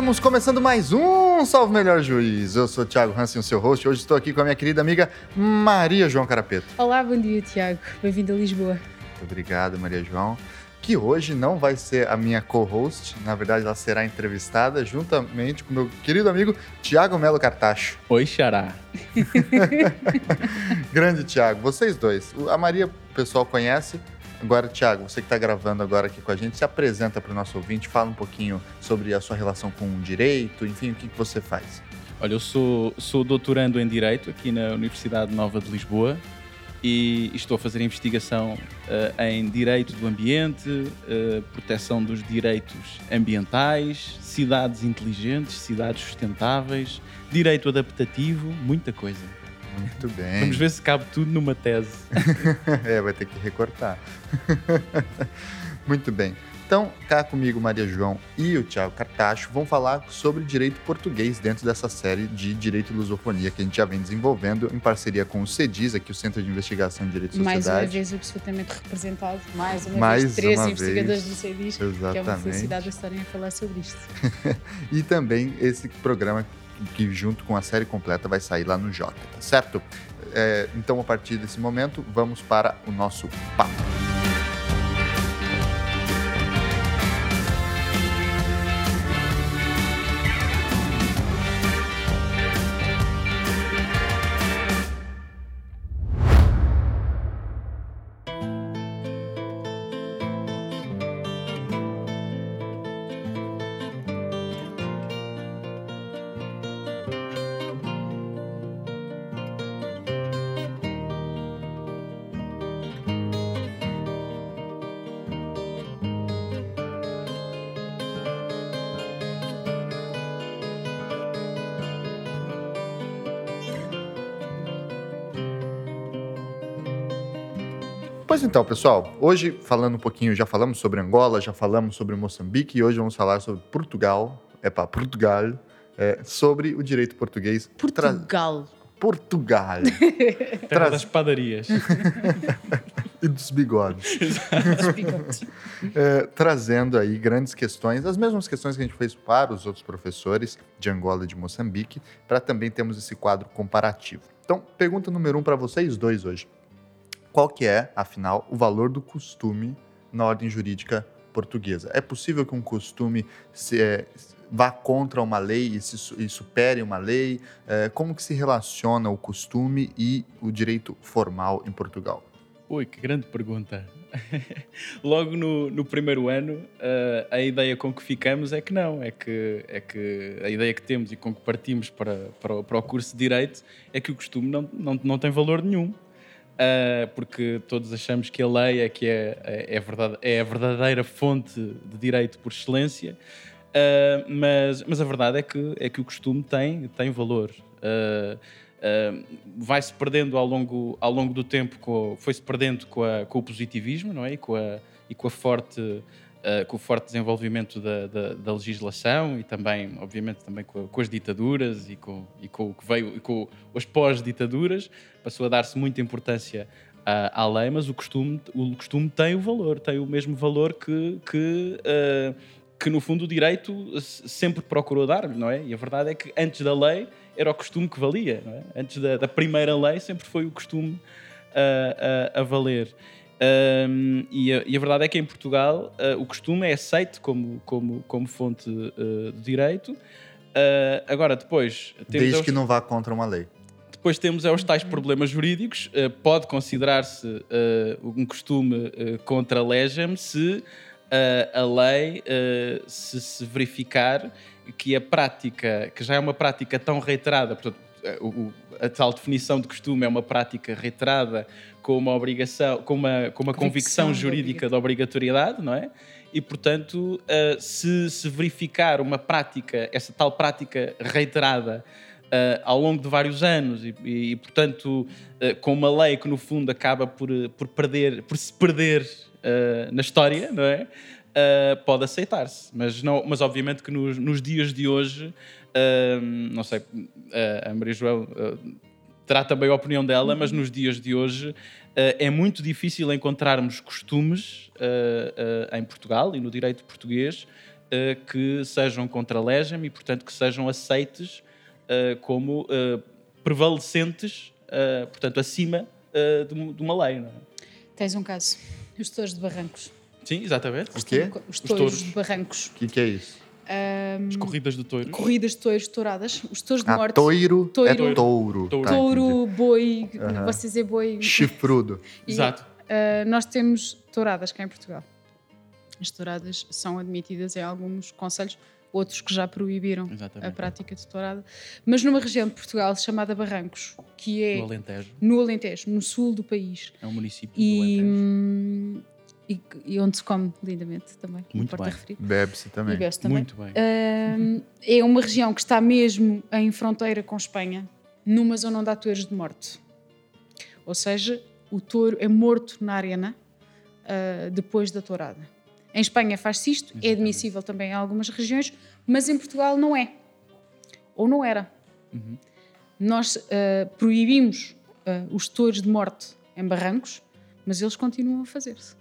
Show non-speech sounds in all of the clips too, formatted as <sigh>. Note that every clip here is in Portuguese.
Estamos começando mais um Salve Melhor Juiz. Eu sou o Thiago Hansen, o seu host. Hoje estou aqui com a minha querida amiga Maria João Carapeto. Olá, bom dia, Tiago. Bem-vindo a Lisboa. Muito obrigado, Maria João. Que hoje não vai ser a minha co-host, na verdade ela será entrevistada juntamente com meu querido amigo Tiago Melo Cartacho. Oi, Xará. <laughs> Grande Tiago, vocês dois. A Maria o pessoal conhece, Agora, Thiago, você que está gravando agora aqui com a gente, se apresenta para o nosso ouvinte, fala um pouquinho sobre a sua relação com o direito, enfim, o que, que você faz. Olha, eu sou, sou doutorando em Direito aqui na Universidade Nova de Lisboa e estou a fazer investigação uh, em Direito do Ambiente, uh, proteção dos direitos ambientais, cidades inteligentes, cidades sustentáveis, direito adaptativo, muita coisa. Muito bem. Vamos ver se cabe tudo numa tese. <laughs> é, vai ter que recortar. <laughs> Muito bem. Então, cá comigo, Maria João e o Tiago Cartacho vão falar sobre direito português dentro dessa série de Direito e Lusofonia que a gente já vem desenvolvendo em parceria com o CEDIS, aqui o Centro de Investigação em Direito e Sociedade. Mais uma vez absolutamente representado. Mais uma Mais vez, três uma investigadores vez. do CEDIS, Exatamente. que é uma felicidade estarem a falar sobre isto. <laughs> e também esse programa que junto com a série completa vai sair lá no Jota, tá certo? É, então, a partir desse momento, vamos para o nosso papo. Então, pessoal, hoje falando um pouquinho, já falamos sobre Angola, já falamos sobre Moçambique e hoje vamos falar sobre Portugal, é para Portugal, é, sobre o direito português. Portugal. Tra... Portugal. <laughs> Terra das padarias. <laughs> e dos bigodes. <laughs> dos bigodes. É, trazendo aí grandes questões, as mesmas questões que a gente fez para os outros professores de Angola e de Moçambique, para também termos esse quadro comparativo. Então, pergunta número um para vocês dois hoje qual que é, afinal, o valor do costume na ordem jurídica portuguesa. É possível que um costume se, é, vá contra uma lei e, se, e supere uma lei? É, como que se relaciona o costume e o direito formal em Portugal? Ui, que grande pergunta. <laughs> Logo no, no, primeiro ano, uh, a ideia com que ficamos é que não, é que, é que a ideia que temos e com que partimos para, para, para o curso de Direito é que o costume não, não, não tem valor nenhum uh, porque todos achamos que a lei é que é, é, é, verdade, é a verdadeira fonte de direito por excelência, uh, mas, mas a verdade é que, é que o costume tem, tem valor. Uh, vai-se perdendo ao longo, ao longo do tempo, foi-se perdendo com, a, com o positivismo não é? e, com a, e com a forte uh, com o forte desenvolvimento da, da, da, legislação e também, obviamente, também com, com, as ditaduras e com, e com o que veio, e com as pós-ditaduras, passou a dar-se muita importância à, à, lei, mas o costume, o costume tem o valor, tem o mesmo valor que, que, uh, que no fundo o direito sempre procurou dar, não é? E a verdade é que antes da lei era o costume que valia, é? Antes da, da, primeira lei sempre foi o costume uh, a valer. Um, e, a, e, a, verdade é que em Portugal uh, o costume é aceito como, como, como fonte uh, de direito. Uh, agora, depois. Desde os, que não vá contra uma lei. Depois temos é, os tais problemas jurídicos. pode considerar-se um costume contra legem se a lei se, se verificar que a prática, que já é uma prática tão reiterada, portanto, a tal definição de costume é uma prática reiterada com uma obrigação, com uma, com uma convicção, convicção jurídica de obrigatoriedade, não é? E, portanto, uh, se, se verificar uma prática, essa tal prática reiterada uh, ao longo de vários anos e, e, portanto, uh, com uma lei que, no fundo, acaba por, por, perder, por se perder na história, não é? pode aceitar-se. Mas, não, mas, obviamente, que nos, nos dias de hoje, não sei, a Maria João terá também a opinião dela, mas nos dias de hoje uh, é muito difícil encontrarmos costumes uh, uh, em Portugal e no direito português que sejam contra legem e, portanto, que sejam aceites como prevalecentes, portanto, acima de, uma lei. Não é? Tens um caso, os touros de barrancos. Sim, exatamente. O quê? Os touros, de barrancos. O que, que é isso? Um, As corridas de touros. Corridas de touros touradas. Os touros de ah, morte. Toiro, toiro é touro. Touro, tá, touro boi, uhum. vocês é boi. Chifrudo. E, Exato. Uh, nós temos touradas cá em Portugal. As touradas são admitidas em alguns conselhos, outros que já proibiram Exatamente. a prática de tourada. Mas numa região de Portugal chamada Barrancos, que é. No Alentejo. No Alentejo, no sul do país. É um município e, do Alentejo. E, e, onde se come lindamente também. Muito bem. Bebe-se também. Bebe também. Muito bem. Uh, é uma região que está mesmo em fronteira com Espanha, numa zona onde há touros de morte. Ou seja, o touro é morto na arena uh, depois da tourada. Em Espanha faz-se isto, é Exatamente. é admissível também em algumas regiões, mas em Portugal não é. Ou não era. Uhum. Nós uh, proibimos os touros de morte em barrancos, mas eles continuam a fazer-se.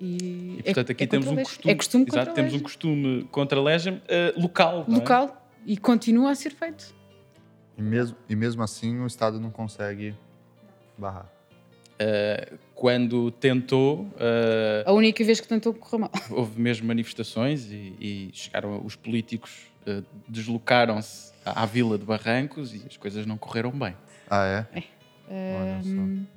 E, e portanto, é, aqui é temos, um costume, é costume exato, temos um costume contra a legem uh, local. É? Local. É? E continua a ser feito. E mesmo, e mesmo assim o Estado não consegue barrar. Uh, quando tentou. Uh, a única vez que tentou correr mal. <laughs> Houve mesmo manifestações e, e chegaram os políticos, uh, deslocaram-se à, à, vila de Barrancos e as coisas não correram bem. Ah, é? é.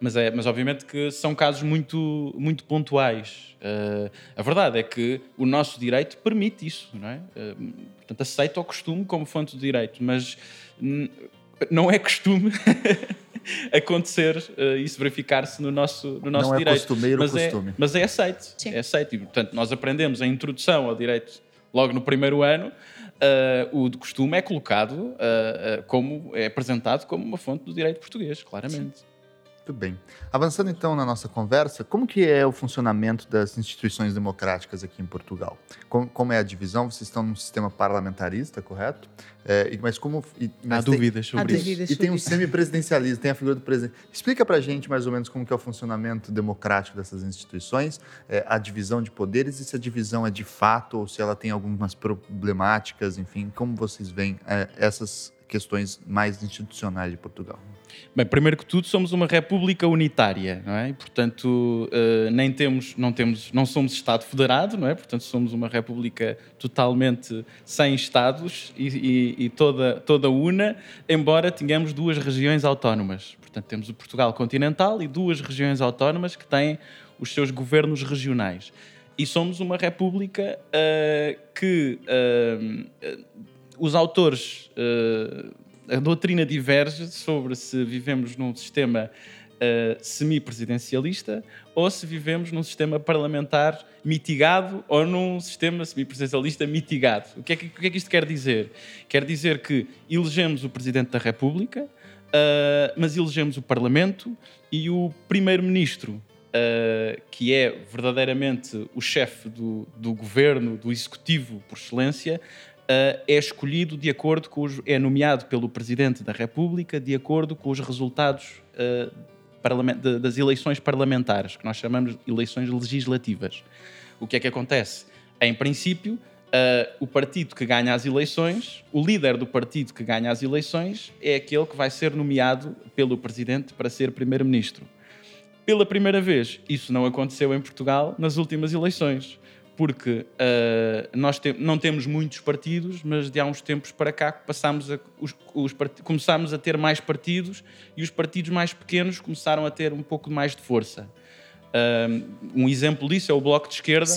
Mas, é, mas obviamente que são casos muito, muito pontuais. Uh, a verdade é que o nosso direito permite isso, não é? Uh, portanto, aceita o costume como fonte de direito, mas não é costume <laughs> acontecer uh, isso verificar-se no nosso, no nosso não direito. É costumeiro mas é costume. É, mas é aceito. Sim. É aceito. E, portanto, nós aprendemos a introdução ao direito logo no primeiro ano. Uh, o de costume é colocado uh, como é apresentado como uma fonte do direito português, claramente. Sim. Muito bem. Avançando então na nossa conversa, como que é o funcionamento das instituições democráticas aqui em Portugal? Como, como é a divisão? Vocês estão num sistema parlamentarista, correto? É, mas como... E, mas Há tem, dúvidas sobre isso. Dúvidas e tem um semipresidencialismo, tem a figura do presidente. Explica pra gente mais ou menos como que é o funcionamento democrático dessas instituições, é, a divisão de poderes e se a divisão é de fato ou se ela tem algumas problemáticas, enfim, como vocês veem é, essas questões mais institucionais de Portugal? Bem, primeiro que tudo, somos uma república unitária, não é? Portanto, uh, nem temos, não temos, não somos Estado federado, não é? Portanto, somos uma república totalmente sem Estados e, e, e toda, toda una, embora tenhamos duas regiões autónomas. Portanto, temos o Portugal continental e duas regiões autónomas que têm os seus governos regionais. E somos uma república uh, que uh, os autores a doutrina diverge sobre se vivemos num sistema uh, semipresidencialista ou se vivemos num sistema parlamentar mitigado ou num sistema semipresidencialista mitigado. O que, é que, o que é que isto quer dizer? Quer dizer que elegemos o Presidente da República, uh, mas elegemos o Parlamento e o Primeiro-Ministro Uh, que é verdadeiramente o chefe do, do, governo, do executivo por excelência, é escolhido de acordo com os, é nomeado pelo Presidente da República de acordo com os resultados uh, das eleições parlamentares, que nós chamamos de eleições legislativas. O que é que acontece? Em princípio, uh, o partido que ganha as eleições, o líder do partido que ganha as eleições, é aquele que vai ser nomeado pelo Presidente para ser Primeiro-Ministro. Pela primeira vez, isso não aconteceu em Portugal nas últimas eleições porque uh, nós te não temos muitos partidos, mas de há uns tempos para cá passámos a, os, os começámos a ter mais partidos e os partidos mais pequenos começaram a ter um pouco mais de força. Uh, um exemplo disso é o Bloco de Esquerda,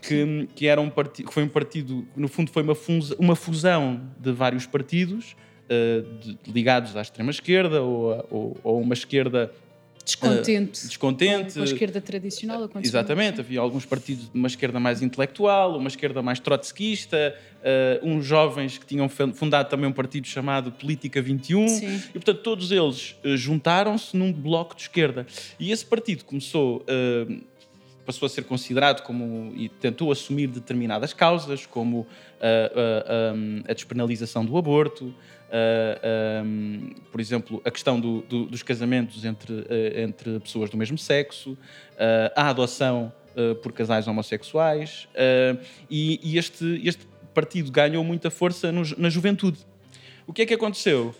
que, que, era um partido, que foi um partido, no fundo foi uma, uma fusão de vários partidos uh, de, ligados à extrema-esquerda ou, ou, ou uma esquerda Descontente. Uh, descontente. Com a esquerda tradicional. Exatamente. Havia alguns partidos de uma esquerda mais intelectual, uma esquerda mais trotskista, uh, uns jovens que tinham fundado também um partido chamado Política 21. Sim. E, portanto, todos eles uh, juntaram-se num bloco de esquerda. E esse partido começou passou a ser considerado como e tentou assumir determinadas causas, como uh, uh, um, a despenalização do aborto, Uh, um, por exemplo, a questão do, do, dos casamentos entre, uh, entre pessoas do mesmo sexo, uh, a adoção por casais homossexuais, e, e, este, este partido ganhou muita força no, na juventude. O que é que aconteceu?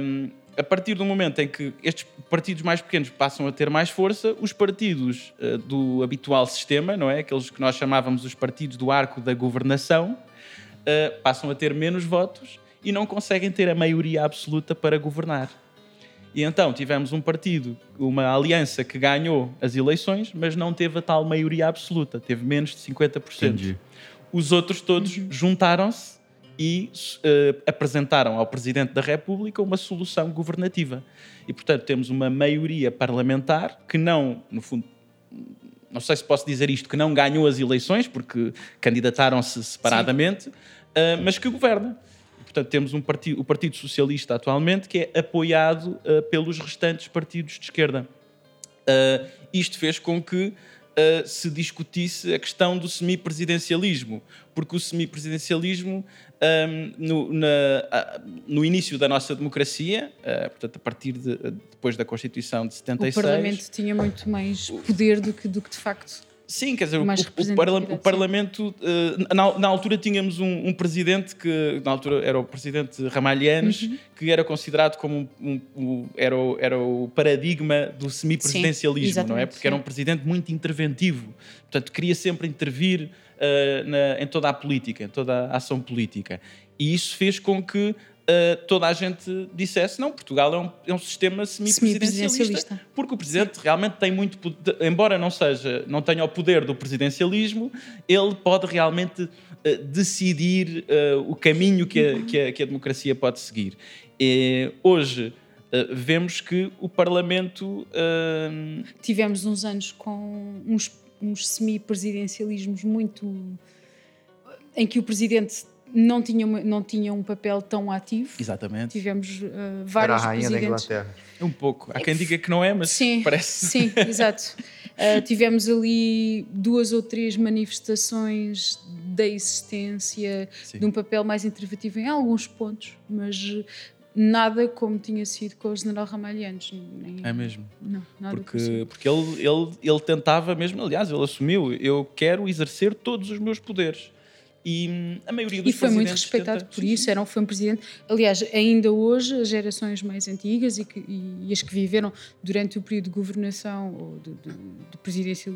Um, a partir do momento em que estes partidos mais pequenos passam a ter mais força, os partidos uh, do habitual sistema, não é? Aqueles que nós chamávamos os partidos do arco da governação, uh, passam a ter menos votos e não conseguem ter a maioria absoluta para governar. E então tivemos um partido, uma aliança que ganhou as eleições, mas não teve a tal maioria absoluta, teve menos de 50%. Entendi. Os outros todos uhum. juntaram-se e uh, apresentaram ao Presidente da República uma solução governativa. E, portanto, temos uma maioria parlamentar que não, no fundo, não sei se posso dizer isto, que não ganhou as eleições, porque candidataram-se separadamente, uh, mas que governa. Portanto, temos um partido, o Partido Socialista atualmente que é apoiado uh, pelos restantes partidos de esquerda. isto fez com que uh, se discutisse a questão do semipresidencialismo, porque o semipresidencialismo, um, no, na, uh, no início da nossa democracia, uh, portanto, a partir de, depois da Constituição de 76. O Parlamento tinha muito mais poder do que, do que de facto Sim, quer dizer, o, o, parla o, Parlamento, uh, na, na, altura tínhamos um, um, presidente que, na altura era o presidente Ramalhianes, uhum. que era considerado como um, um, era, o, era o paradigma do semipresidencialismo, não é? Porque sim. era um presidente muito interventivo, portanto, queria sempre intervir uh, na, em toda a política, em toda a ação política. E isso fez com que Uh, toda a gente dissesse não, Portugal é um, é um sistema semipresidencialista, porque o presidente Sim. realmente tem muito poder, embora não seja, não tenha o poder do presidencialismo, ele pode realmente uh, decidir uh, o caminho que a, que a, que, a, democracia pode seguir. E, hoje vemos que o Parlamento tivemos uns anos com uns, uns semipresidencialismos muito em que o presidente não tinha, não tinha um papel tão ativo. Exatamente. Tivemos uh, vários Era a rainha presidentes. da Inglaterra. Um pouco. Há quem diga que não é, mas sim, parece. Sim, <laughs> exato. Uh, tivemos ali duas ou três manifestações da existência sim. de um papel mais interventivo em alguns pontos, mas nada como tinha sido com o general Ramalhianes. Nem, é mesmo? Não, nada porque, porque ele, ele, ele tentava mesmo, aliás, ele assumiu, eu quero exercer todos os meus poderes. E hum, a maioria dos E foi muito respeitado tenta... por isso, era, foi um presidente. Aliás, ainda hoje, as gerações mais antigas e, que, e, as que viveram durante o período de governação ou de, de, de presidência,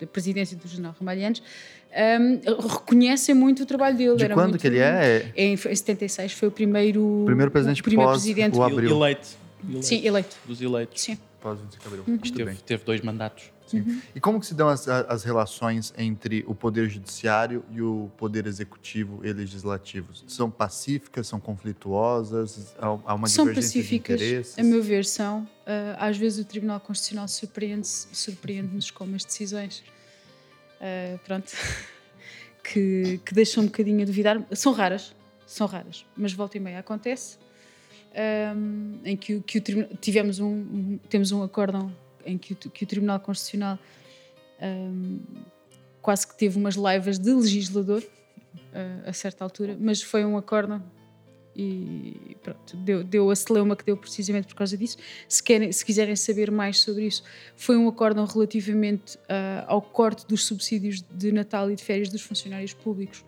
da presidência do general Ramalhianes um, reconhecem muito o trabalho dele. De era quando muito, que ele é? Em, em 76 foi o primeiro, primeiro presidente, o primeiro pós presidente o abril. Eleito, eleito. Sim, eleito. Dos eleitos. Sim. Pós 25 de abril. Uhum. Teve, teve dois mandatos. Uhum. E como que se dão as, as relações entre o poder judiciário e o poder executivo e legislativo? São pacíficas, são conflituosas? Há uma são divergência pacíficas, de interesses? a meu ver, são. Uh, às vezes o Tribunal Constitucional surpreende-nos surpreende com as decisões. Uh, pronto. <laughs> que, que deixam um bocadinho a duvidar. São raras, são raras, mas volta e meia acontece. Um, em que, que o, tivemos um, um, temos um acórdão em que que o Tribunal Constitucional um, quase que teve umas laivas de legislador uh, a certa altura, mas foi um acórdão e pronto, deu, deu a celeuma que deu precisamente por causa disso. Se, querem, se quiserem saber mais sobre isso, foi um acórdão relativamente uh, ao corte dos subsídios de Natal e de férias dos funcionários públicos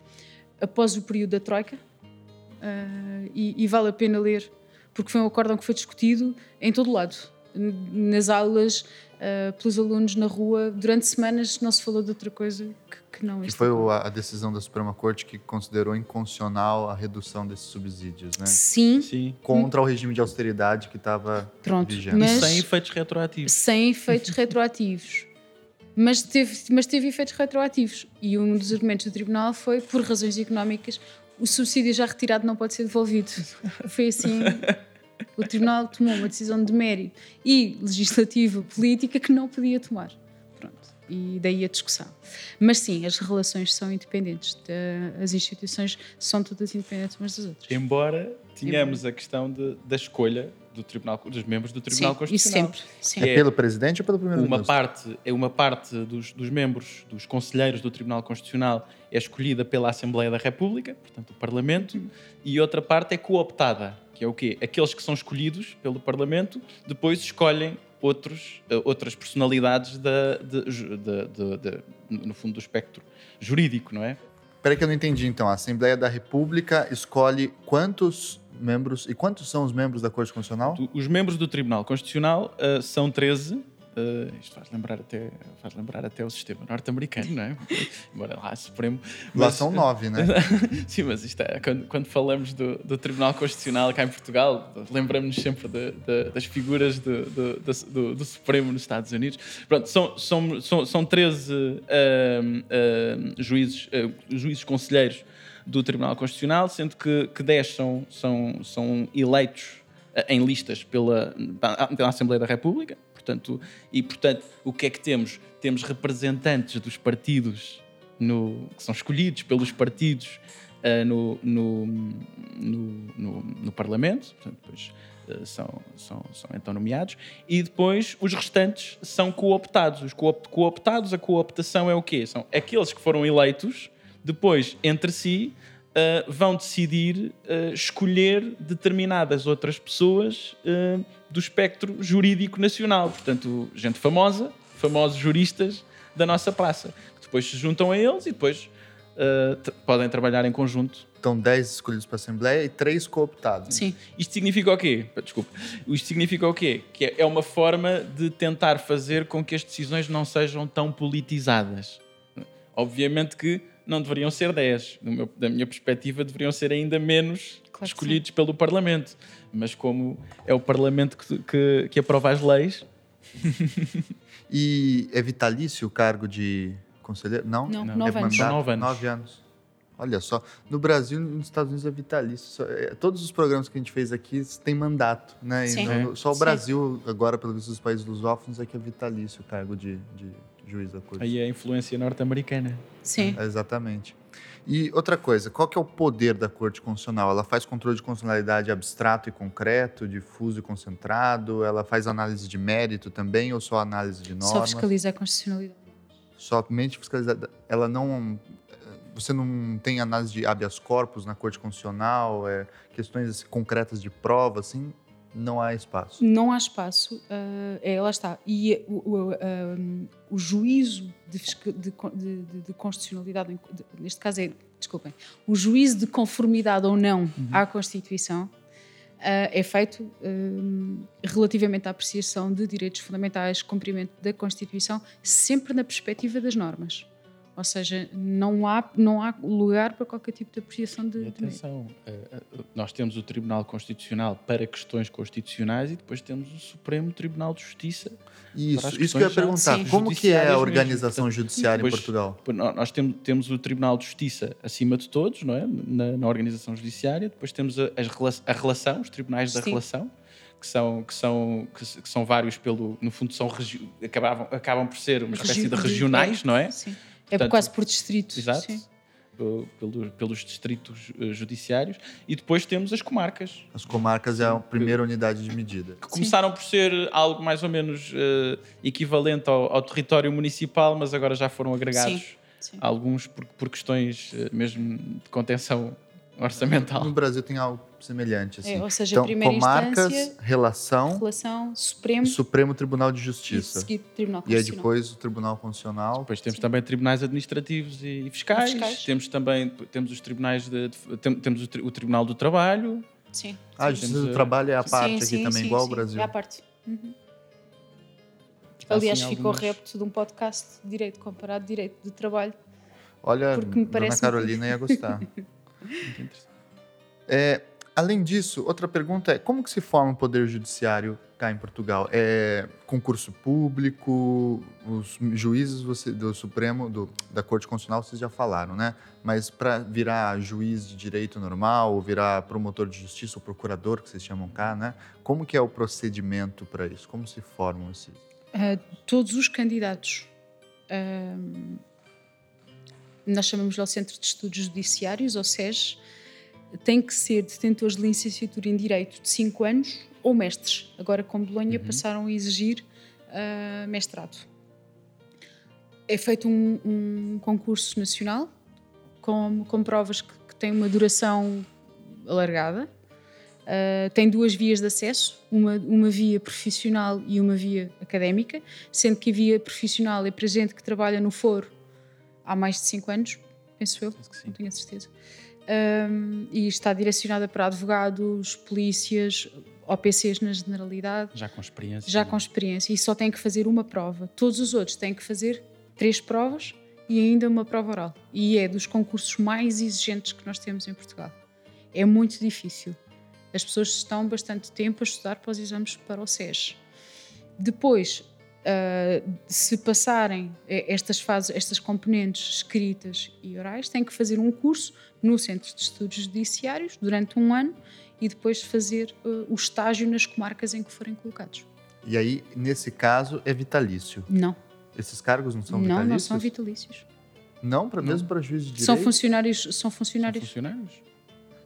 após o período da Troika. Uh, e, e, vale a pena ler, porque foi um acórdão que foi discutido em todo lado nas aulas, uh, pelos alunos na rua, durante semanas não se falou de outra coisa que, que não este. foi a decisão da Suprema Corte que considerou inconstitucional a redução desses subsídios, né? Sim. Sim. Contra o regime de austeridade que estava vigente. Mas, e sem efeitos retroativos. Sem efeitos <laughs> retroativos. Mas teve, mas teve efeitos retroativos. E um dos argumentos do tribunal foi, por razões económicas, o subsídio já retirado não pode ser devolvido. Foi assim. <laughs> O Tribunal tomou uma decisão de mérito e legislativa, política, que não podia tomar. Pronto. E daí a discussão. Mas sim, as relações são independentes. As instituições são todas independentes umas das outras. Embora tenhamos Embora. a questão de, da escolha do tribunal, dos membros do Tribunal sim, Constitucional. Isso sempre. Sim. É, é, pelo presidente ou pelo primeiro-ministro? Uma parte é uma parte dos, dos, membros, dos conselheiros do Tribunal Constitucional é escolhida pela Assembleia da República, portanto o Parlamento, e outra parte é cooptada que é o quê? Aqueles que são escolhidos pelo Parlamento depois escolhem outros, uh, outras personalidades da, de, de, de, no fundo do espectro jurídico, não é? Espera que eu não entendi então. A Assembleia da República escolhe quantos membros e quantos são os membros da Corte Constitucional? Os membros do Tribunal Constitucional uh, são 13 Uh, isto faz lembrar, até, faz lembrar até o sistema norte-americano, não é? <laughs> Embora lá Supremo. Lá são nove, né? <laughs> Sim, mas isto é, quando, quando falamos do, do, Tribunal Constitucional cá em Portugal, lembramos-nos sempre de, de, das figuras do, do, do, Supremo nos Estados Unidos. Pronto, são, são, são, são 13 uh, uh, juízes, uh, juízes conselheiros do Tribunal Constitucional, sendo que, que 10 são, são, são eleitos uh, em listas pela, pela Assembleia da República Portanto, e, portanto, o que é que temos? Temos representantes dos partidos no, que são escolhidos pelos partidos uh, no, no, no, no, Parlamento, portanto, depois uh, são, são, são então nomeados, e depois os restantes são cooptados. Os cooptados, a cooptação é o quê? São aqueles que foram eleitos, depois, entre si, uh, vão decidir uh, escolher determinadas outras pessoas uh, do espectro jurídico nacional. Portanto, gente famosa, famosos juristas da nossa praça, que depois se juntam a eles e depois podem trabalhar em conjunto. Então, 10 escolhidos para a Assembleia e 3 cooptados. Sim. Isto significa o quê? Desculpa. Isto significa o quê? Que é, é uma forma de tentar fazer com que as decisões não sejam tão politizadas. Obviamente que não deveriam ser 10. Meu, da minha perspectiva, deveriam ser ainda menos claro escolhidos sim. pelo Parlamento. Mas como é o Parlamento que, que, que aprova as leis. <laughs> e é vitalício o cargo de conselheiro? Não? Não, não. Nove, é anos. nove anos. Nove anos. Olha só, no Brasil e nos Estados Unidos é vitalício. É, todos os programas que a gente fez aqui têm mandato, né? Sim. No, só o Brasil, Sim. agora, pelo visto dos países lusófonos, é que é vitalício o cargo de, de juiz da corte. Aí é a influência norte-americana. Sim. É, exatamente. E outra coisa, qual que é o poder da Corte Constitucional? Ela faz controle de constitucionalidade abstrato e concreto, difuso e concentrado? Ela faz análise de mérito também ou só análise de normas? Só fiscaliza a constitucionalidade. Somente fiscalizar. Ela não. Você não tem análise de habeas corpus na Corte Constitucional, é, questões assim, concretas de prova, assim? Não há espaço. Não há espaço, uh, é, lá está. E o, o, uh, o juízo de, de, de, de constitucionalidade, neste caso é, desculpem, o juízo de conformidade ou não uhum. à Constituição uh, é feito relativamente à apreciação de direitos fundamentais, cumprimento da Constituição, sempre na perspectiva das normas. Ou seja, não há, não há lugar para qualquer tipo de apreciação de. E atenção, de eh, eh, nós temos o Tribunal Constitucional para questões constitucionais e depois temos o Supremo Tribunal de Justiça. Isso, isso que eu ia perguntar. Sim. Como que é a organização mesmo. judiciária depois, em Portugal? Nós temos, temos o Tribunal de Justiça acima de todos, não é? Na, na organização judiciária. Depois temos a, a, relação, os tribunais da Sim. relação que são, que são, que, que, são vários pelo, no fundo são acabavam, acabam por ser uma espécie de regionais, não é? Sim. É Portanto, quase por distritos. Exato. Sim. Pelos, pelos distritos uh, judiciários e depois temos as comarcas. As comarcas é a primeira unidade de medida. Que começaram Sim. por ser algo mais ou menos uh, equivalente ao, ao, território municipal, mas agora já foram agregados Sim. Sim. alguns por, por questões uh, mesmo de contenção orçamental. No Brasil tem algo semelhante. Assim. É, ou seja, então, primeira comarcas, instância, relação, relação, Supremo, Supremo Tribunal de Justiça. E, Tribunal e aí depois o Tribunal Constitucional. Depois temos Sim. também tribunais administrativos e fiscais. e fiscais. Temos também temos os tribunais de, de temos o, o, Tribunal do Trabalho. Sim. Ah, a Justiça do Trabalho é a parte sim, aqui sim, também, sim, igual ao Brasil. É a parte. Uhum. Aliás, assim, ficou algumas... repto de um podcast de direito comparado direito de trabalho. Olha, porque me parece Dona Carolina ia gostar. <laughs> É, além disso, outra pergunta é como que se forma o poder judiciário cá em Portugal? É concurso público, os juízes você, do Supremo, do, da Corte Constitucional, vocês já falaram, né? Mas para virar juiz de direito normal, ou virar promotor de justiça ou procurador, que vocês chamam cá, né? Como que é o procedimento para isso? Como se formam esses? Uh, todos os candidatos uh, nós chamamos ao Centro de Estudos Judiciários, ou SES, têm que ser detentores de licenciatura em Direito de 5 anos ou mestres. Agora, com Bolonha, uhum. passaram a exigir uh, mestrado. É feito um, um concurso nacional com, com provas que, que, têm uma duração alargada Uh, tem duas vias de acesso, uma, uma via profissional e uma via académica, sendo que a via profissional é para gente que trabalha no foro há mais de 5 anos, penso eu, não tenho a certeza, um, e está direcionada para advogados, polícias, OPCs na generalidade. Já com experiência. Já com experiência, e só tem que fazer uma prova. Todos os outros têm que fazer três provas e ainda uma prova oral. E é dos concursos mais exigentes que nós temos em Portugal. É muito difícil as pessoas estão bastante tempo a estudar para os exames para o SES. Depois, uh, se passarem estas fases, estas componentes escritas e orais, têm que fazer um curso no Centro de Estudos Judiciários durante um ano e depois fazer uh, o estágio nas comarcas em que forem colocados. E aí, nesse caso, é vitalício? Não. Esses cargos não são não, vitalícios? Não, não são vitalícios. Não, pra, mesmo para juiz de direito? São funcionários. São funcionários. São funcionários?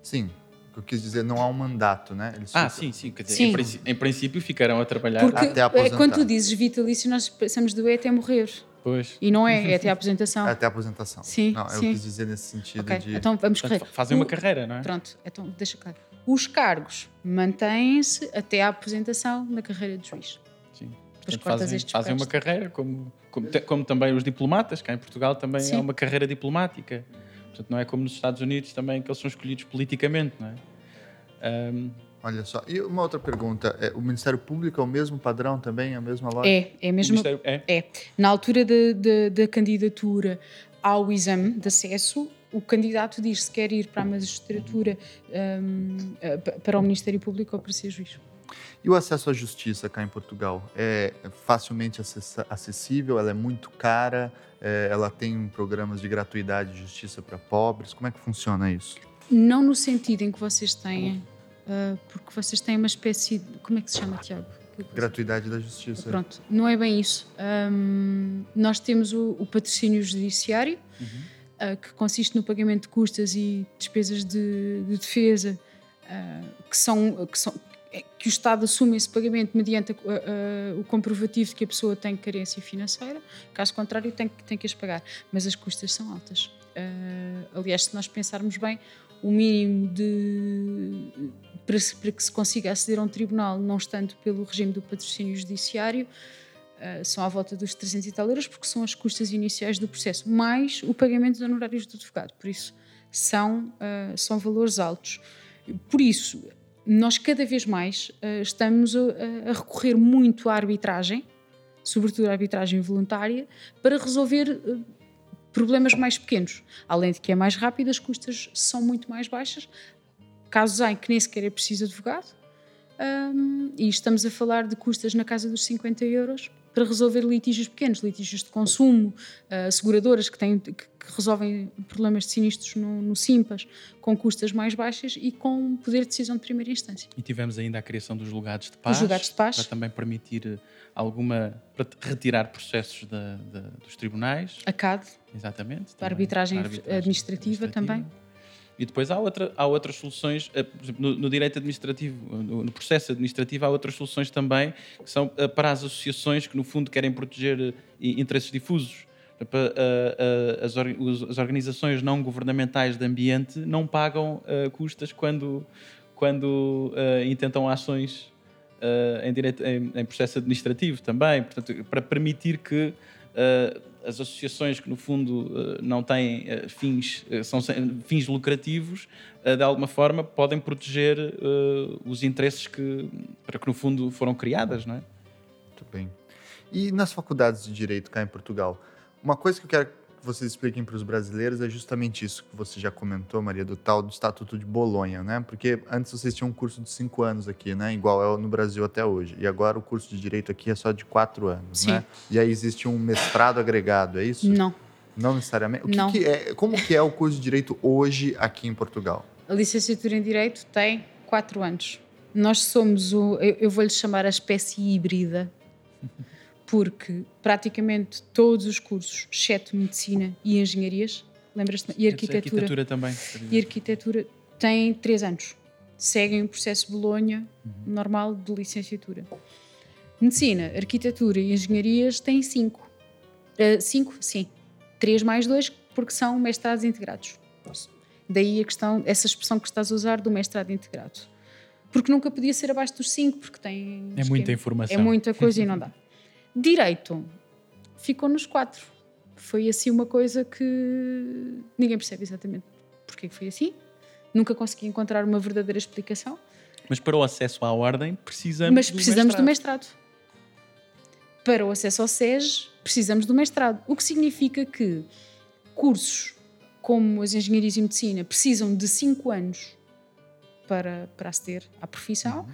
Sim, eu quis dizer, não há um mandato, né? Eles ah, ficam... sim, sim. Quer dizer, sim. Em, princípio, em, princípio ficarão a trabalhar Porque até a aposentar. Quando tu dizes vitalício, nós pensamos do é até morrer. Pois. E não é, é até a aposentação. É até a aposentação. Sim. Não, sim. eu quis dizer nesse sentido okay, de. Então vamos correr. Fazem uma carreira, não é? Pronto, então deixa claro. Os cargos mantêm-se até a aposentação na carreira de juiz. Sim. Portanto, fazem, fazem uma carreira, como, como, como, também os diplomatas, cá em Portugal também sim. há uma carreira diplomática. Portanto, não é como nos Estados Unidos também que eles são escolhidos politicamente, não é? Um... Olha só, e uma outra pergunta: é, o Ministério Público é o mesmo padrão também, a mesma lógica? É, é mesmo. É? é. Na altura da candidatura ao exame de acesso, o candidato diz se quer ir para a magistratura, um, para o Ministério Público ou para ser juiz. E o acesso à justiça cá em Portugal é facilmente acessível? Ela é muito cara? É, ela tem programas de gratuidade de justiça para pobres? Como é que funciona isso? Não no sentido em que vocês têm, uh, porque vocês têm uma espécie. De, como é que se chama, Tiago? Gratuidade da justiça. Pronto, não é bem isso. Um, nós temos o, o patrocínio judiciário, uhum. uh, que consiste no pagamento de custas e despesas de, de defesa, uh, que, são, que, são, que o Estado assume esse pagamento mediante o comprovativo de que a pessoa tem carência financeira, caso contrário, tem, tem que as pagar. Mas as custas são altas. aliás, se nós pensarmos bem, o mínimo de para, para, que se consiga aceder a um tribunal, não estando pelo regime do patrocínio judiciário, uh, são à volta dos 300 e tal euros, porque são as custas iniciais do processo, mais o pagamento dos honorários do advogado. Por isso, são, uh, são valores altos. Por isso, nós cada vez mais uh, estamos a, a, recorrer muito à arbitragem, sobretudo à arbitragem voluntária, para resolver problemas mais pequenos. Além de que é mais rápido, as custas são muito mais baixas. Casos em que nem sequer é preciso advogado. E estamos a falar de custas na casa dos 50 euros para resolver litígios pequenos, litígios de consumo, uh, seguradoras que, têm, que, que, resolvem problemas de sinistros no, no Simpas com custas mais baixas e com poder de decisão de primeira instância. E tivemos ainda a criação dos julgados de paz, julgados de paz. para também permitir alguma para retirar processos de, de, dos tribunais. A CAD. Exatamente. Para arbitragem, arbitragem administrativa, administrativa, também. E depois há, outra, há outras soluções, eh, por exemplo, no, no direito administrativo, no, no, processo administrativo, há outras soluções também que são eh, para as associações que, no fundo, querem proteger eh, interesses difusos. As, organizações não governamentais de ambiente não pagam custas quando, quando intentam ações em, direito, em, processo administrativo também, portanto, para permitir que as associações que no fundo uh, não têm uh, fins, são fins lucrativos, de alguma forma podem proteger os interesses que, para que no fundo foram criadas, não é? Muito bem. E nas faculdades de Direito cá em Portugal, uma coisa que eu quero vocês expliquem para os brasileiros é justamente isso que você já comentou, Maria, do tal do Estatuto de Bolonha, né? Porque antes vocês tinham um curso de cinco anos aqui, né? Igual é no Brasil até hoje. E agora o curso de Direito aqui é só de quatro anos, Sim. né? E aí existe um mestrado agregado, é isso? Não. Não necessariamente? O que Não. Que é, como que é o curso de Direito hoje aqui em Portugal? A licenciatura em Direito tem quatro anos. Nós somos o, eu, eu vou-lhe chamar a espécie híbrida <laughs> porque praticamente todos os cursos, exceto medicina e engenharias, lembras-te? E arquitetura, arquitetura também. E arquitetura têm três anos. Seguem o processo Bolonha uhum. normal de licenciatura. Medicina, arquitetura e engenharias têm cinco. Uh, cinco, sim. Três mais dois, porque são mestrados integrados. Daí a questão, essa expressão que estás a usar do mestrado integrado. porque nunca podia ser abaixo dos 5, porque tem. É muita informação. É muita coisa e não dá. <laughs> Direito ficou nos 4. Foi assim uma coisa que ninguém percebe exatamente porque foi assim. Nunca consegui encontrar uma verdadeira explicação. Mas para o acesso à ordem precisamos Mas precisamos do mestrado. do mestrado. Para o acesso ao SES, precisamos do mestrado. O que significa que cursos como as engenharias e medicina precisam de 5 anos para, para aceder à profissão uhum.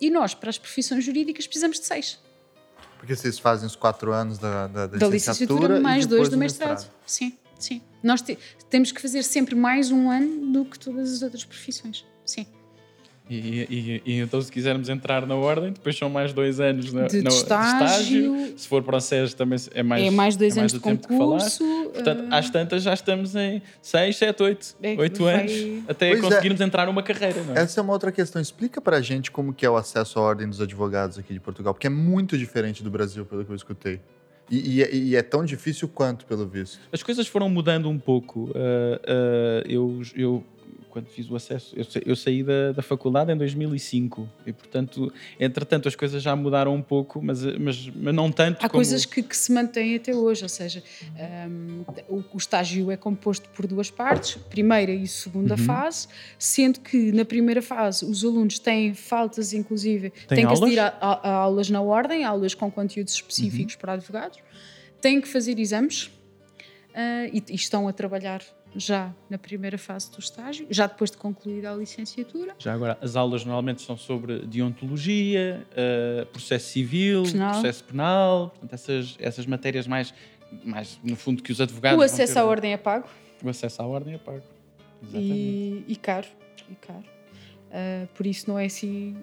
e nós, para as profissões jurídicas, precisamos de 6. Porque vocês fazem os 4 anos da, da, da, da licenciatura, mais dois do mestrado. mestrado. Sim, sim. Nós te, temos que fazer sempre mais um ano do que todas as outras profissões. Sim. E, e, e, então, se quisermos entrar na ordem, depois são mais dois anos na, de, no, estágio, estágio. Se for para o SES, também é mais, é mais dois é mais anos de concurso. Portanto, uh... às tantas já estamos em seis, sete, oito, é oito vai... anos até pois é. conseguirmos é. entrar numa carreira. É? Essa é uma outra questão. Explica para a gente como que é o acesso à ordem dos advogados aqui de Portugal, porque é muito diferente do Brasil, pelo que eu escutei. E, e, e, é tão difícil quanto, pelo visto. As coisas foram mudando um pouco. Uh, uh, eu, eu quando fiz o acesso, eu, eu saí da, da, faculdade em 2005 e, portanto, entretanto, as coisas já mudaram um pouco, mas, mas, mas não tanto. Há como... coisas que, que, se mantêm até hoje, ou seja, um, o, o, estágio é composto por duas partes, primeira e segunda uhum. fase, sendo que na primeira fase os alunos têm faltas, inclusive, Tem têm aulas? que assistir a, a, a, aulas na ordem, aulas com conteúdos específicos uhum. para advogados, têm que fazer exames uh, e, e estão a trabalhar já na primeira fase do estágio, já depois de concluída a licenciatura. Já agora, as aulas normalmente são sobre deontologia, uh, processo civil, penal. processo penal, portanto, essas, essas matérias mais, mais, no fundo, que os advogados. O acesso ter... à ordem é pago. O acesso à ordem é pago. E, e, caro. E caro. Uh, por isso não é assim.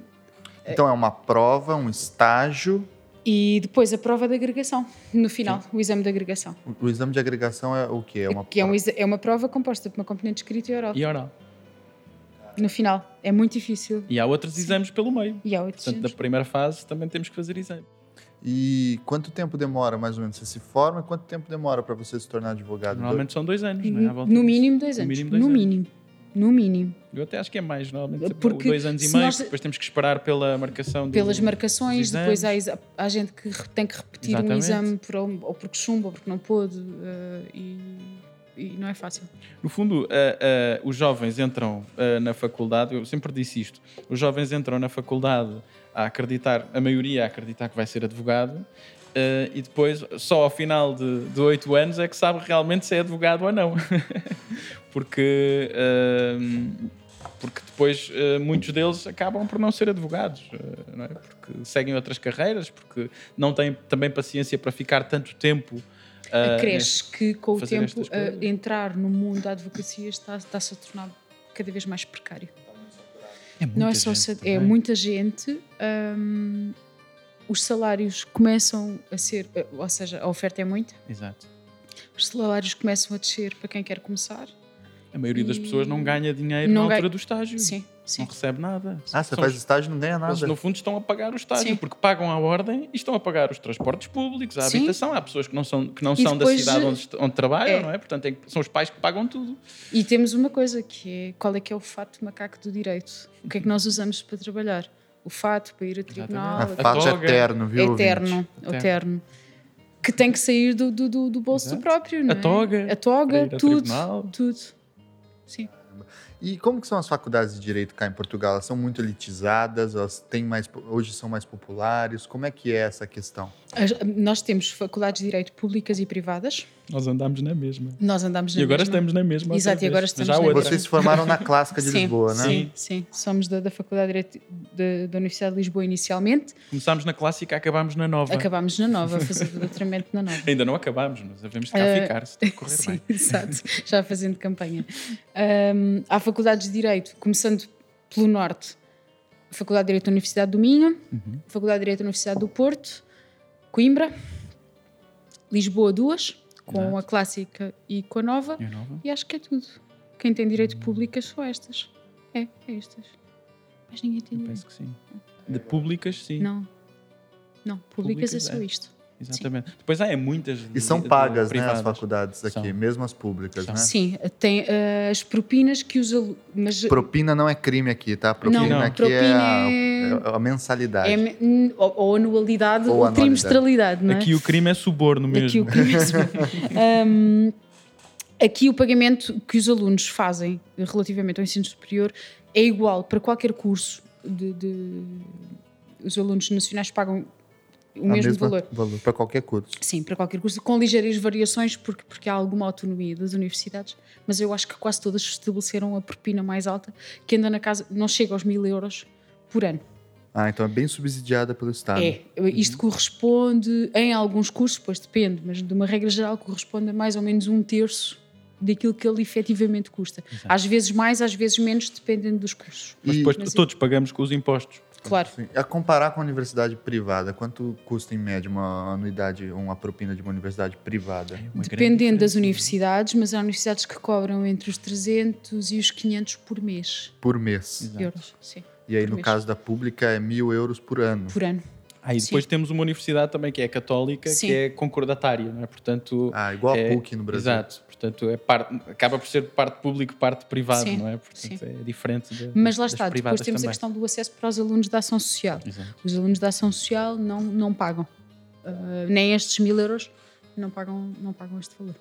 Então é uma prova, um estágio e depois a prova de agregação, no final, Sim. o exame de agregação. O, o, exame de agregação é o quê? É uma, que é, um, é uma prova composta por uma componente escrita e oral. E oral. No final. É muito difícil. E há outros Sim. exames pelo meio. E há outros Portanto, exames. da primeira fase também temos que fazer exame. E quanto tempo demora, mais ou menos? Você se forma, quanto tempo demora para você se tornar advogado? Normalmente são dois anos, no, né? no mínimo dois anos. No mínimo. Dois no anos. mínimo. No mínimo. Eu até acho que é mais, normalmente Porque dois anos e meio, nós... depois temos que esperar pela marcação. Pelas marcações, depois há, há, gente que tem que repetir Exatamente. um exame por, ou porque chumba, ou porque não pôde, uh, e, e, não é fácil. No fundo, uh, uh, os jovens entram na faculdade, eu sempre disse isto, os jovens entram na faculdade a acreditar, a maioria a acreditar que vai ser advogado, Uh, e depois, só ao final de oito anos, é que sabe realmente se é advogado ou não. <laughs> porque, uh, porque depois uh, muitos deles acabam por não ser advogados, não é? porque seguem outras carreiras, porque não têm também paciência para ficar tanto tempo. Uh, Cresce que com o tempo entrar no mundo da advocacia está, está-se a tornar cada vez mais precário. É não é só é muita gente. Um, os salários começam a ser, eh, ou seja, a oferta é muita. Exato. Os salários começam a descer para quem quer começar. A maioria e... das pessoas não ganha dinheiro não na altura ganha... do estágio. Sim, sim. Não recebe nada. Ah, você faz os... estágio não ganha nada. Eles, no fundo, estão a pagar o estágio, sim. porque pagam a ordem e estão a pagar os transportes públicos, a sim. habitação. Há pessoas que não são, que não são da cidade onde, onde trabalham, é. não é? Portanto, é, são os pais que pagam tudo. E temos uma coisa, que é qual é que é o fato macaco do direito? O que é que nós usamos para trabalhar? o fato para ir a tribunal. A fato eterno, viu? Eterno, eterno, eterno. Que tem que sair do, do, do bolso Exato. do próprio, não é? A toga. A toga, tudo. Tudo. Sim. E como que são as faculdades de direito cá em Portugal? Elas são muito elitizadas? Elas têm mais, hoje são mais populares? Como é que é essa questão? Nós temos faculdades de direito públicas e privadas. Nós andamos na mesma. Nós andamos na mesma. E agora mesma. estamos na mesma. Exato, e agora estamos Já na mesma. Vocês se formaram na Clássica de <laughs> sim, Lisboa, não é? Sim, sim. Somos da, da Faculdade de Direito de, da Universidade de Lisboa inicialmente. Começámos na Clássica, acabámos na Nova. Acabámos na Nova, a fazer o <laughs> doutoramento na Nova. Ainda não acabámos, mas devemos cá uh, ficar, se tem que correr sim, bem. <laughs> exato. Já fazendo campanha. Um, há faculdades de Direito, começando pelo Norte. Faculdade de Direito da Universidade do Minho, uhum. Faculdade de Direito da Universidade do Porto, Coimbra, Lisboa duas, com Exato. a clássica e com a nova, e, a nova, e acho que é tudo. Quem tem direito público são estas. É, é estas. Mas ninguém tem direito. Penso que sim. De públicas, sim. Não. Não, públicas, é públicas é só isto. Exatamente. Sim. Depois há é muitas. E são pagas, né, as faculdades aqui, são. mesmo as públicas, são. né? Sim, tem uh, as propinas que os alunos. Propina não é crime aqui, tá? Propina não, aqui propina é, a, é... a, mensalidade. É, ou, ou, anualidade ou, ou trimestralidade, não é? Aqui o crime é suborno mesmo. Aqui o crime é suborno. <laughs> um, aqui o pagamento que os alunos fazem relativamente ao ensino superior é igual para qualquer curso de, de os alunos nacionais pagam o mesmo valor. valor. Para qualquer curso. Sim, para qualquer curso, com ligeiras variações, porque, porque há alguma autonomia das universidades, mas eu acho que quase todas estabeleceram a propina mais alta, que anda na casa, não chega aos mil euros por ano. Ah, então é bem subsidiada pelo Estado. É, isto uhum. corresponde, em alguns cursos, pois depende, mas de uma regra geral corresponde a mais ou menos um terço daquilo que ele efetivamente custa. Exato. Às vezes mais, às vezes menos, dependendo dos cursos. Mas depois mas, todos pagamos com os impostos. Claro. Sim. A comparar com a universidade privada, quanto custa em média uma anuidade, uma propina de uma universidade privada? É Dependendo das universidades, mas há universidades que cobram entre os 300 e os 500 por mês. Por mês. Exato. Euros, sim. E aí, no mês. caso da pública, é mil euros por ano. Por ano. Aí depois Sim. temos uma universidade também que é católica, Sim. que é concordatária, não é? Portanto, ah, igual é, a PUC no Brasil. Exato. Portanto, é parte, acaba por ser parte público, parte privado, Sim. não é? Portanto, é diferente de, Mas lá está, depois temos também. a questão do acesso para os alunos da ação social. Exato. Os alunos da ação social não, não pagam. Uh, nem estes mil euros não pagam, não pagam este valor.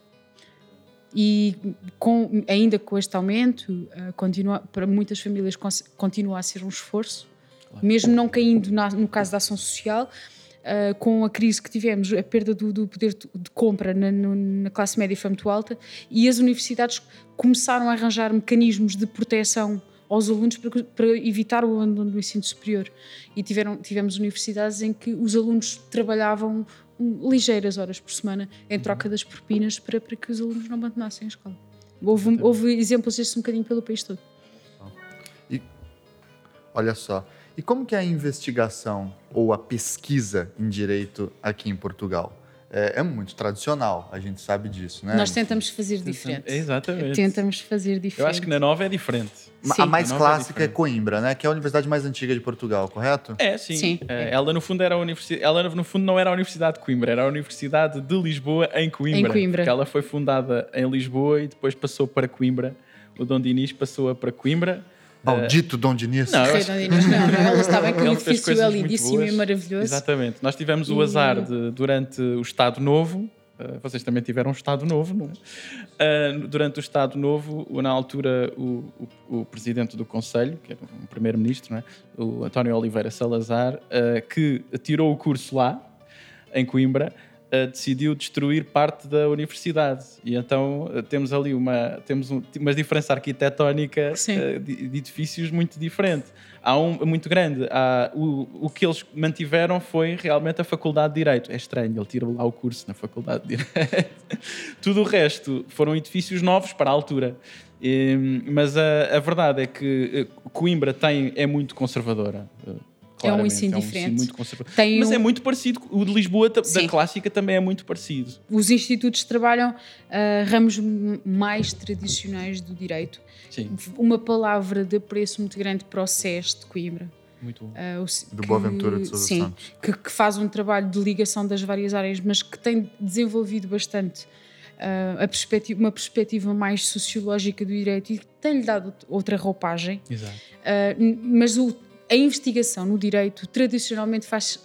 E com, ainda com este aumento, uh, continua, para muitas famílias continua a ser um esforço claro. mesmo não caindo na, no caso da ação social, uh, com a crise que tivemos, a perda do, do poder de compra na, na, classe média foi muito alta e as universidades começaram a arranjar mecanismos de proteção aos alunos para, para evitar o abandono do ensino superior. E tiveram, tivemos universidades em que os alunos trabalhavam ligeiras horas por semana em troca das propinas para, para que os alunos não abandonassem a escola. Houve, houve exemplos destes um bocadinho pelo país todo. Olha só, e como que é a investigação ou a pesquisa em direito aqui em Portugal? É, é muito tradicional, a gente sabe disso, né? Nós tentamos fazer diferente. Exatamente. Tentamos fazer diferente. Eu acho que na Nova é diferente. Sim. A mais a é clássica é, é, Coimbra, né? Que é a universidade mais antiga de Portugal, correto? É, sim. sim. É, ela no fundo era a universidade, ela no fundo não era a Universidade de Coimbra, era a Universidade de Lisboa em Coimbra. Em Coimbra. Porque ela foi fundada em Lisboa e depois passou para Coimbra. O Dom Dinis passou para Coimbra Maldito Dom Diniz. Não, Rei Dom Diniz, não, não. Ela estava em que o edifício é lindíssimo e maravilhoso. Exatamente. Nós tivemos o azar de, durante o Estado Novo, Uh, vocês também tiveram um Estado Novo, não é? Uh, durante o Estado Novo, na altura, o, o, o presidente do Conselho, que era um primeiro-ministro, é? o António Oliveira Salazar, uh, que tirou o curso lá, em Coimbra, uh, decidiu destruir parte da universidade. E então uh, temos ali uma, temos um, uma diferença arquitetónica uh, de, de, edifícios muito diferente. Há um muito grande. Há, o, o que eles mantiveram foi realmente a Faculdade de Direito. É estranho, ele tirou lá o curso na Faculdade de Direito. <laughs> Tudo o resto foram edifícios novos para a altura. E, mas a, a, verdade é que Coimbra tem, é muito conservadora é um ensino é um diferente. Ensino muito conservador. Tem Mas um... é muito parecido. O de Lisboa, Sim. da clássica, também é muito parecido. Os institutos trabalham uh, ramos mais tradicionais do direito. Sim. Uma palavra de apreço muito grande para o SES de Coimbra. Muito bom. Uh, o, do Boaventura de Sousa sim, Santos. Que, que, faz um trabalho de ligação das várias áreas, mas que tem desenvolvido bastante uh, a perspectiva, uma perspectiva mais sociológica do direito e tem-lhe dado outra roupagem. Exato. Uh, mas o a investigação no direito tradicionalmente faz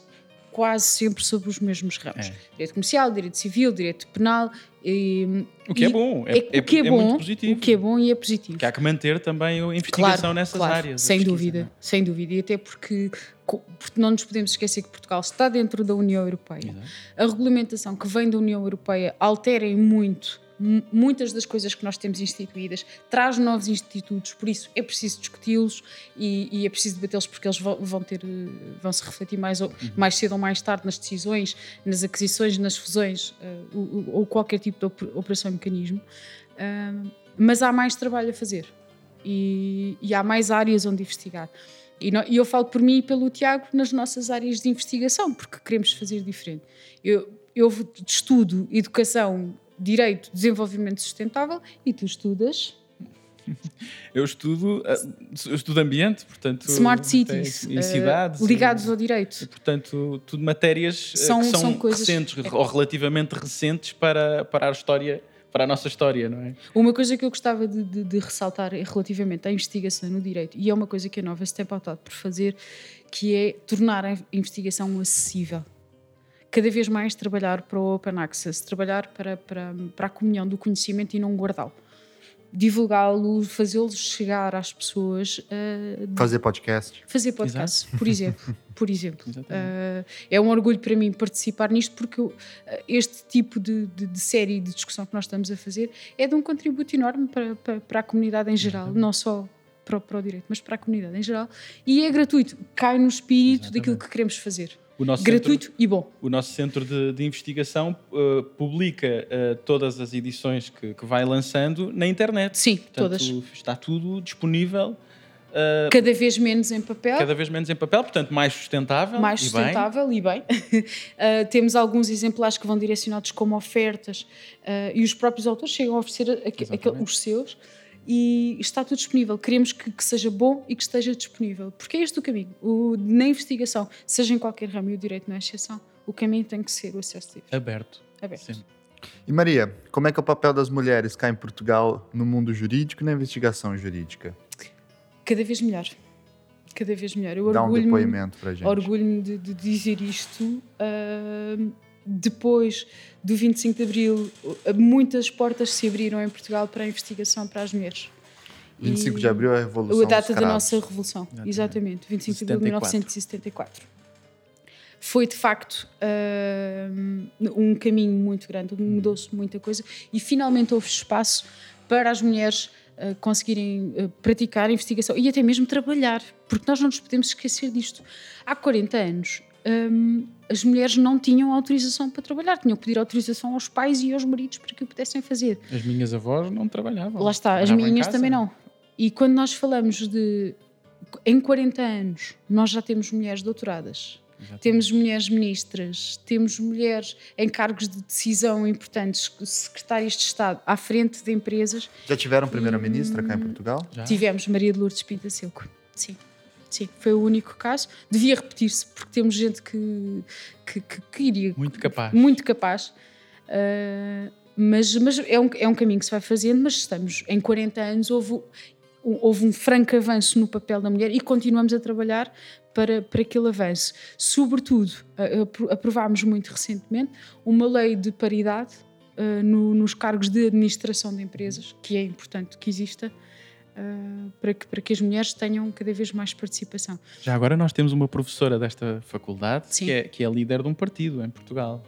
quase sempre sobre os mesmos ramos. É. Direito comercial, direito civil, direito penal. E, o que é bom, é, é, o que é, é bom, positivo. O que é bom e é positivo. Que há que manter também a investigação claro, nessas claro, áreas. Sem dúvida, né? sem dúvida. E até porque, porque não nos podemos esquecer que Portugal está dentro da União Europeia. Exato. A regulamentação que vem da União Europeia altera muito muitas das coisas que nós temos instituídas, traz novos institutos, por isso é preciso discuti-los e, e, é preciso debatê-los porque eles vão, ter, vão se refletir mais, ou, uhum. mais cedo ou mais tarde nas decisões, nas aquisições, nas fusões uh, ou, ou, qualquer tipo de operação e mecanismo. Uh, mas há mais trabalho a fazer e, e há mais áreas onde investigar. E, e, eu falo por mim e pelo Tiago nas nossas áreas de investigação, porque queremos fazer diferente. Eu, eu estudo educação direito, desenvolvimento sustentável e tu estudas Eu estudo, eh, eu estudo ambiente, portanto. Smart cities. Em cidades. Uh, ligados ao direito. E, portanto, tudo matérias são, que são, são coisas, recentes, é, ou relativamente recentes para, para a história para a nossa história, não é? Uma coisa que eu gostava de, de, de ressaltar relativamente à investigação no direito, e é uma coisa que a Nova se tem pautado por fazer, que é tornar a investigação acessível. Cada vez mais trabalhar para o open access, trabalhar para, para, para a comunhão do conhecimento e não guardá-lo divulgá-lo, fazê-lo chegar às pessoas. Uh, fazer podcast. Fazer podcast, Exato. por exemplo. por exemplo. <laughs> Uh, é um orgulho para mim participar nisto porque uh, este tipo de, de, de, série de discussão que nós estamos a fazer é de um contributo enorme para, para, para a comunidade em geral, Exatamente. não só para o, para o direito, mas para a comunidade em geral. E é gratuito, cai no espírito Exatamente. daquilo que queremos fazer gratuito centro, e bom. O nosso centro de, de investigação uh, publica uh, todas as edições que, que, vai lançando na internet. Sim, Portanto, todas. Está tudo disponível. Uh, cada vez menos em papel. Cada vez menos em papel, portanto, mais sustentável. Mais sustentável e bem. <laughs> E bem. temos alguns exemplares que vão direcionados como ofertas e os próprios autores chegam a oferecer a, a, os seus e está tudo disponível. Queremos que, que, seja bom e que esteja disponível, porque é este o caminho. O, na investigação, seja em qualquer ramo, e o direito não é exceção, o caminho tem que ser o acesso livre. Aberto. Aberto. Sim. E Maria, como é que é o papel das mulheres cá em Portugal no mundo jurídico e na investigação jurídica? Cada vez melhor. Cada vez melhor. Eu Dá um depoimento para gente. Orgulho-me de, de, dizer isto. Uh, depois do 25 de Abril, muitas portas se abriram em Portugal para a investigação para as mulheres. 25 e de Abril é a Revolução. A data da nossa Revolução, exatamente. 25 de Abril de 1974. Foi de facto uh, um caminho muito grande, mudou-se muita coisa e finalmente houve espaço para as mulheres uh, conseguirem uh, praticar investigação e até mesmo trabalhar, porque nós não nos podemos esquecer disto. Há 40 anos, um, as mulheres não tinham autorização para trabalhar, tinham que pedir autorização aos pais e aos maridos para que o pudessem fazer. As minhas avós não trabalhavam. Lá está, as minhas também não. E quando nós falamos de. Em 40 anos, nós já temos mulheres doutoradas, Exatamente. temos mulheres ministras, temos mulheres em cargos de decisão importantes, secretárias de Estado, à frente de empresas. Já tiveram primeira-ministra cá em Portugal? Já. Tivemos Maria de Lourdes Pinta Silco, sim. Sim, foi o único caso. Devia repetir-se, porque temos gente que, que, que, que, iria. Muito capaz. Muito capaz. Uh, mas mas é, um, é um caminho que se vai fazendo, mas estamos em 40 anos, houve, houve um franco avanço no papel da mulher e continuamos a trabalhar para, para aquele avanço. Sobretudo, aprovámos muito recentemente uma lei de paridade uh, no, nos cargos de administração de empresas, que é importante que exista uh, para, que, para que as mulheres tenham cada vez mais participação. Já agora nós temos uma professora desta faculdade que é, que é líder de um partido em Portugal.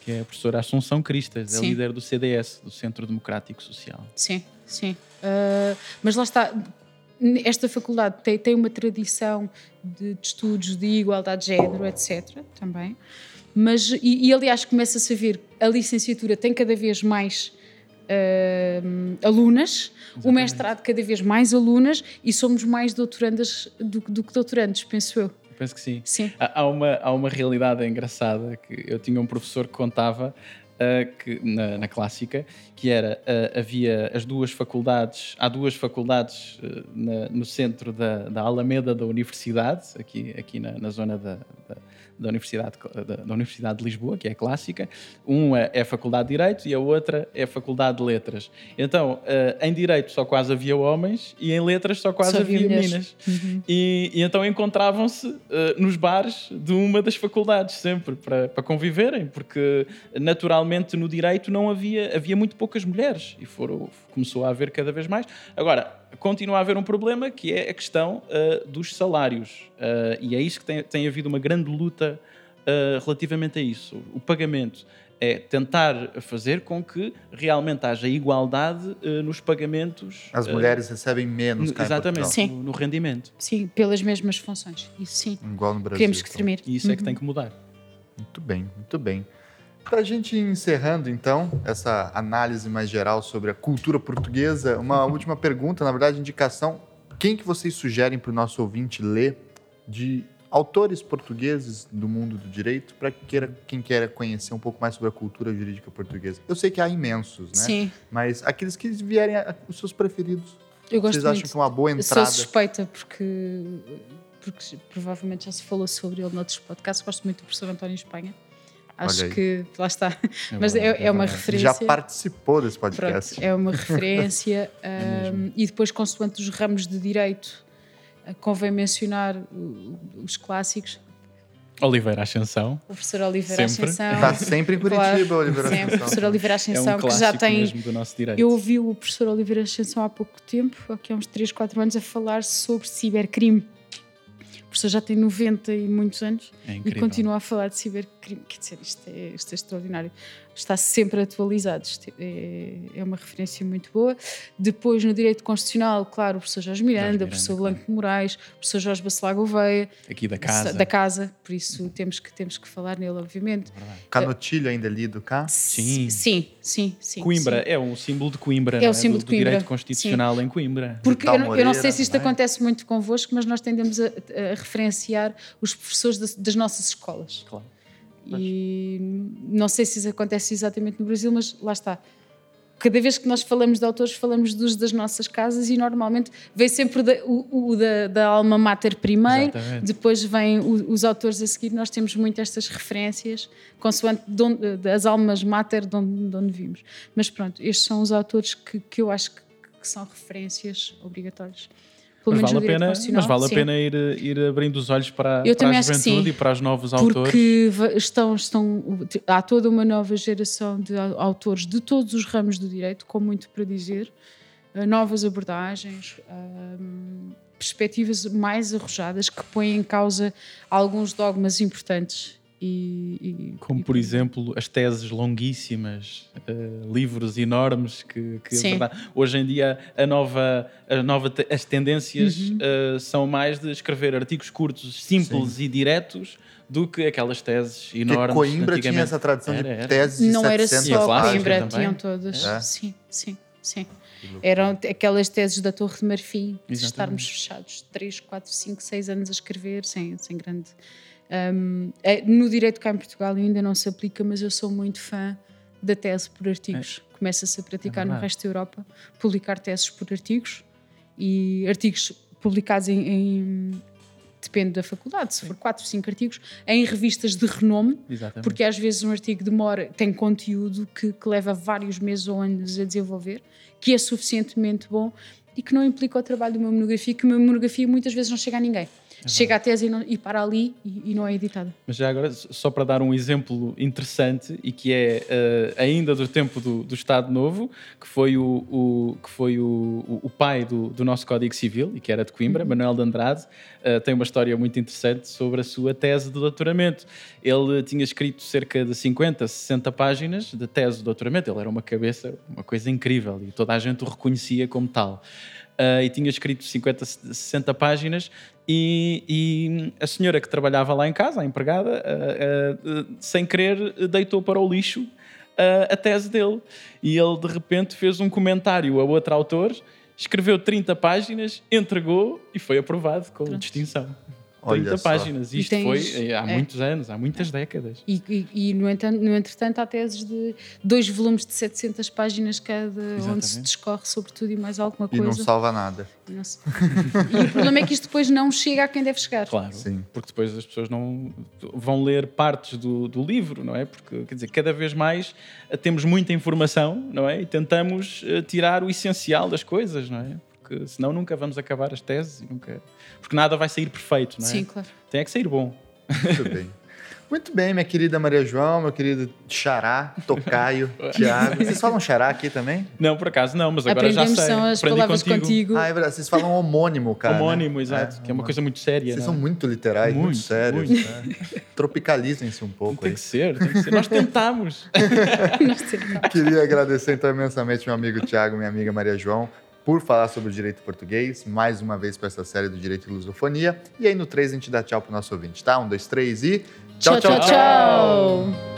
Que é a professora Assunção Cristas, é sim. é líder do CDS, do Centro Democrático Social. Sim, sim. Uh, mas lá está, esta faculdade tem, tem uma tradição de, de, estudos de igualdade de género, etc. também. Mas, e, e aliás, começa-se a ver, a licenciatura tem cada vez mais uh, alunas, Exatamente. o mestrado cada vez mais alunas e somos mais doutorandas do, do que doutorandos, penso eu. Penso que sim. sim. Há, uma, há uma realidade engraçada que eu tinha um professor que contava uh, que, na, na, clássica, que era uh, havia as duas faculdades, há duas faculdades na, no centro da, da Alameda da Universidade, aqui, aqui na, na zona da, da da Universidade, da, da, Universidade de Lisboa, que é clássica. Uma é a Faculdade de Direito e a outra é a Faculdade de Letras. Então, uh, em Direito só quase havia homens e em Letras só quase só havia meninas. Uhum. E, e, então encontravam-se uh, nos bares de uma das faculdades sempre para, para conviverem, porque naturalmente no Direito não havia, havia muito poucas mulheres e foram, começou a haver cada vez mais. Agora, continua a haver um problema que é a questão uh, dos salários. Uh, e é isso que tem, tem havido uma grande luta uh, relativamente a isso. O pagamento é tentar fazer com que realmente haja igualdade nos pagamentos. As mulheres recebem menos, cá Exatamente, sim. No, no, rendimento. Sim, pelas mesmas funções. Isso sim. Igual no Brasil. Queremos que. E isso uhum. é que uhum. tem que mudar. Muito bem, muito bem. Para a gente ir encerrando, então, essa análise mais geral sobre a cultura portuguesa, uma última pergunta, na verdade, indicação. Quem que vocês sugerem para o nosso ouvinte ler de autores portugueses do mundo do direito para quem queira conhecer um pouco mais sobre a cultura jurídica portuguesa. Eu sei que há imensos, né? Sim. Mas aqueles que vierem, os seus preferidos. Eu gosto Vocês acham muito. que é uma boa entrada? Eu sou suspeita porque, porque provavelmente já se falou sobre ele noutros podcasts. Gosto muito do professor António Espanha. Acho que, lá está. É <laughs> Mas verdade, é, é uma referência. Já participou desse Pronto, podcast. é uma <laughs> referência. mesmo. um, e depois, consoante os ramos de direito, uh, convém mencionar os clássicos. Oliveira Ascensão. O professor Oliveira Sempre. Ascensão. Está sempre em Curitiba, Claro, Oliveira Sempre, o professor Oliveira É Ascensão, um que já tem. Eu ouvi o professor Oliveira Ascensão há pouco tempo, aqui há uns 3, 4 anos, a falar sobre cibercrime. O professor já tem 90 e muitos anos É e continua a falar de cibercrime. Quer dizer, isto é, isto é extraordinário. Está sempre atualizado. Isto é, é uma referência muito boa. Depois, no direito constitucional, claro, o professor Jorge Miranda, Jorge o professor Miranda, Blanco de Moraes, o professor Jorge Bacelar Gouveia, Aqui da casa. da casa, por isso temos que, temos que falar nele, obviamente. Verdade. Canotilho ainda lido cá. Sim. Sim, sim, sim. Coimbra sim. é um símbolo de Coimbra, É o símbolo do, de Coimbra, do direito constitucional em Coimbra. Porque eu, não- eu não sei Moreira, se isto é? acontece muito convosco, mas nós tendemos a, a referenciar os professores das, das nossas escolas. Claro. E não sei se isso acontece exatamente no Brasil, mas lá está. Cada vez que nós falamos de autores, falamos dos das nossas casas e normalmente vem sempre da- o, o da, da alma mater primeiro, Exatamente. depois vêm o- os autores a seguir. Nós temos muito estas referências, consoante de onde- das almas mater de onde, de onde vimos. Mas pronto, estes são os autores que, que eu acho que, que são referências obrigatórias. Pelo Mas vale, a pena, mas vale a sim. pena ir, ir abrindo os olhos para, Eu para a juventude e para os novos autores. Porque estão, estão, há toda uma nova geração de au- autores de todos os ramos do direito, com muito para dizer, eh, novas abordagens, perspectivas mais arrojadas que põem em causa alguns dogmas importantes. E, e- Como, e- por exemplo, as teses longuíssimas, eh, livros enormes que, que Sim. hoje em dia a nova, a nova te- as tendências Uhum. eh, são mais de escrever artigos curtos, simples e diretos do que aquelas teses enormes. Coimbra tinha essa tradição Era, de era. teses de Não era 700 E a só Coimbra, também. tinham todas. É? Sim, sim, sim. Que. Eram aquelas teses da Torre de Marfim, de estarmos fechados 3, 4, 5, 6 anos a escrever, sem, sem grande. Hum, é, no direito cá em Portugal ainda não se aplica, mas eu sou muito fã da tese por artigos. Começa-se a praticar no verdade. resto da Europa, publicar teses por artigos e artigos publicados em. em- depende da faculdade, se for 4, 5 artigos, em revistas de renome, Exatamente. porque às vezes um artigo demora, tem conteúdo que, que leva vários meses ou anos a desenvolver, que é suficientemente bom e que não implica o trabalho de uma monografia, que uma monografia muitas vezes não chega a ninguém. Chega à tese e, não- e para ali e, e não é editada. Mas já agora, só para dar um exemplo interessante e que é eh, ainda do tempo do, do Estado Novo, que foi o, o- que foi o, o- pai do, do nosso Código Civil e que era de Coimbra, Manuel de Andrade, eh, tem uma história muito interessante sobre a sua tese de doutoramento. Ele tinha escrito cerca de 50, 60 páginas de tese de doutoramento. Ele era uma cabeça, uma coisa incrível e toda a gente o reconhecia como tal. Uh, e tinha escrito 50, 60 páginas e, e a senhora que trabalhava lá em casa, a empregada, uh, uh, sem querer deitou para o lixo a tese dele e ele de repente fez um comentário a outro autor, escreveu 30 páginas, entregou e foi aprovado com Pronto. distinção. Olha 30 só. páginas, E isto tens- foi eh, há é. muitos anos, há muitas décadas. E, e- e, no, entanto, no entretanto, há teses de dois volumes de 700 páginas cada, onde se Exatamente. discorre sobre tudo e mais alguma E não coisa. salva nada. E não se- <laughs> E o problema é que isto depois não chega a quem deve chegar. Claro, Sim. porque depois as pessoas não vão ler partes do, do livro, não é? Porque, quer dizer, cada vez mais eh, temos muita informação, não é? E tentamos eh, tirar o essencial das coisas, não é? Porque senão nunca vamos acabar as teses e nunca... Porque nada vai sair perfeito, não é? Sim, claro. Tem é que sair bom. Muito bem. Muito bem, minha querida Maria João, meu querido Xará, Tocaio, <laughs> Tiago. Vocês falam Xará aqui também? Não, por acaso não, mas agora já Aprendemos sei. são as Aprendi palavras contigo. Ah, é verdade. Vocês falam homônimo, cara. né? Homónimo, exato, que é uma coisa muito séria. Vocês não são é? muito literais, muito, Muito, sérios. muito. né? Tropicalizem-se um pouco Tem aí. que ser, tem que ser. Nós tentamos. <laughs> Nós temos- Queria agradecer então imensamente meu amigo Tiago, minha amiga Maria João, por falar sobre o direito português, mais uma vez para essa série do Direito e Lusofonia. E aí no 3 a gente dá tchau pro nosso ouvinte, tá? Um, dois, três e. Tchau, tchau, tchau.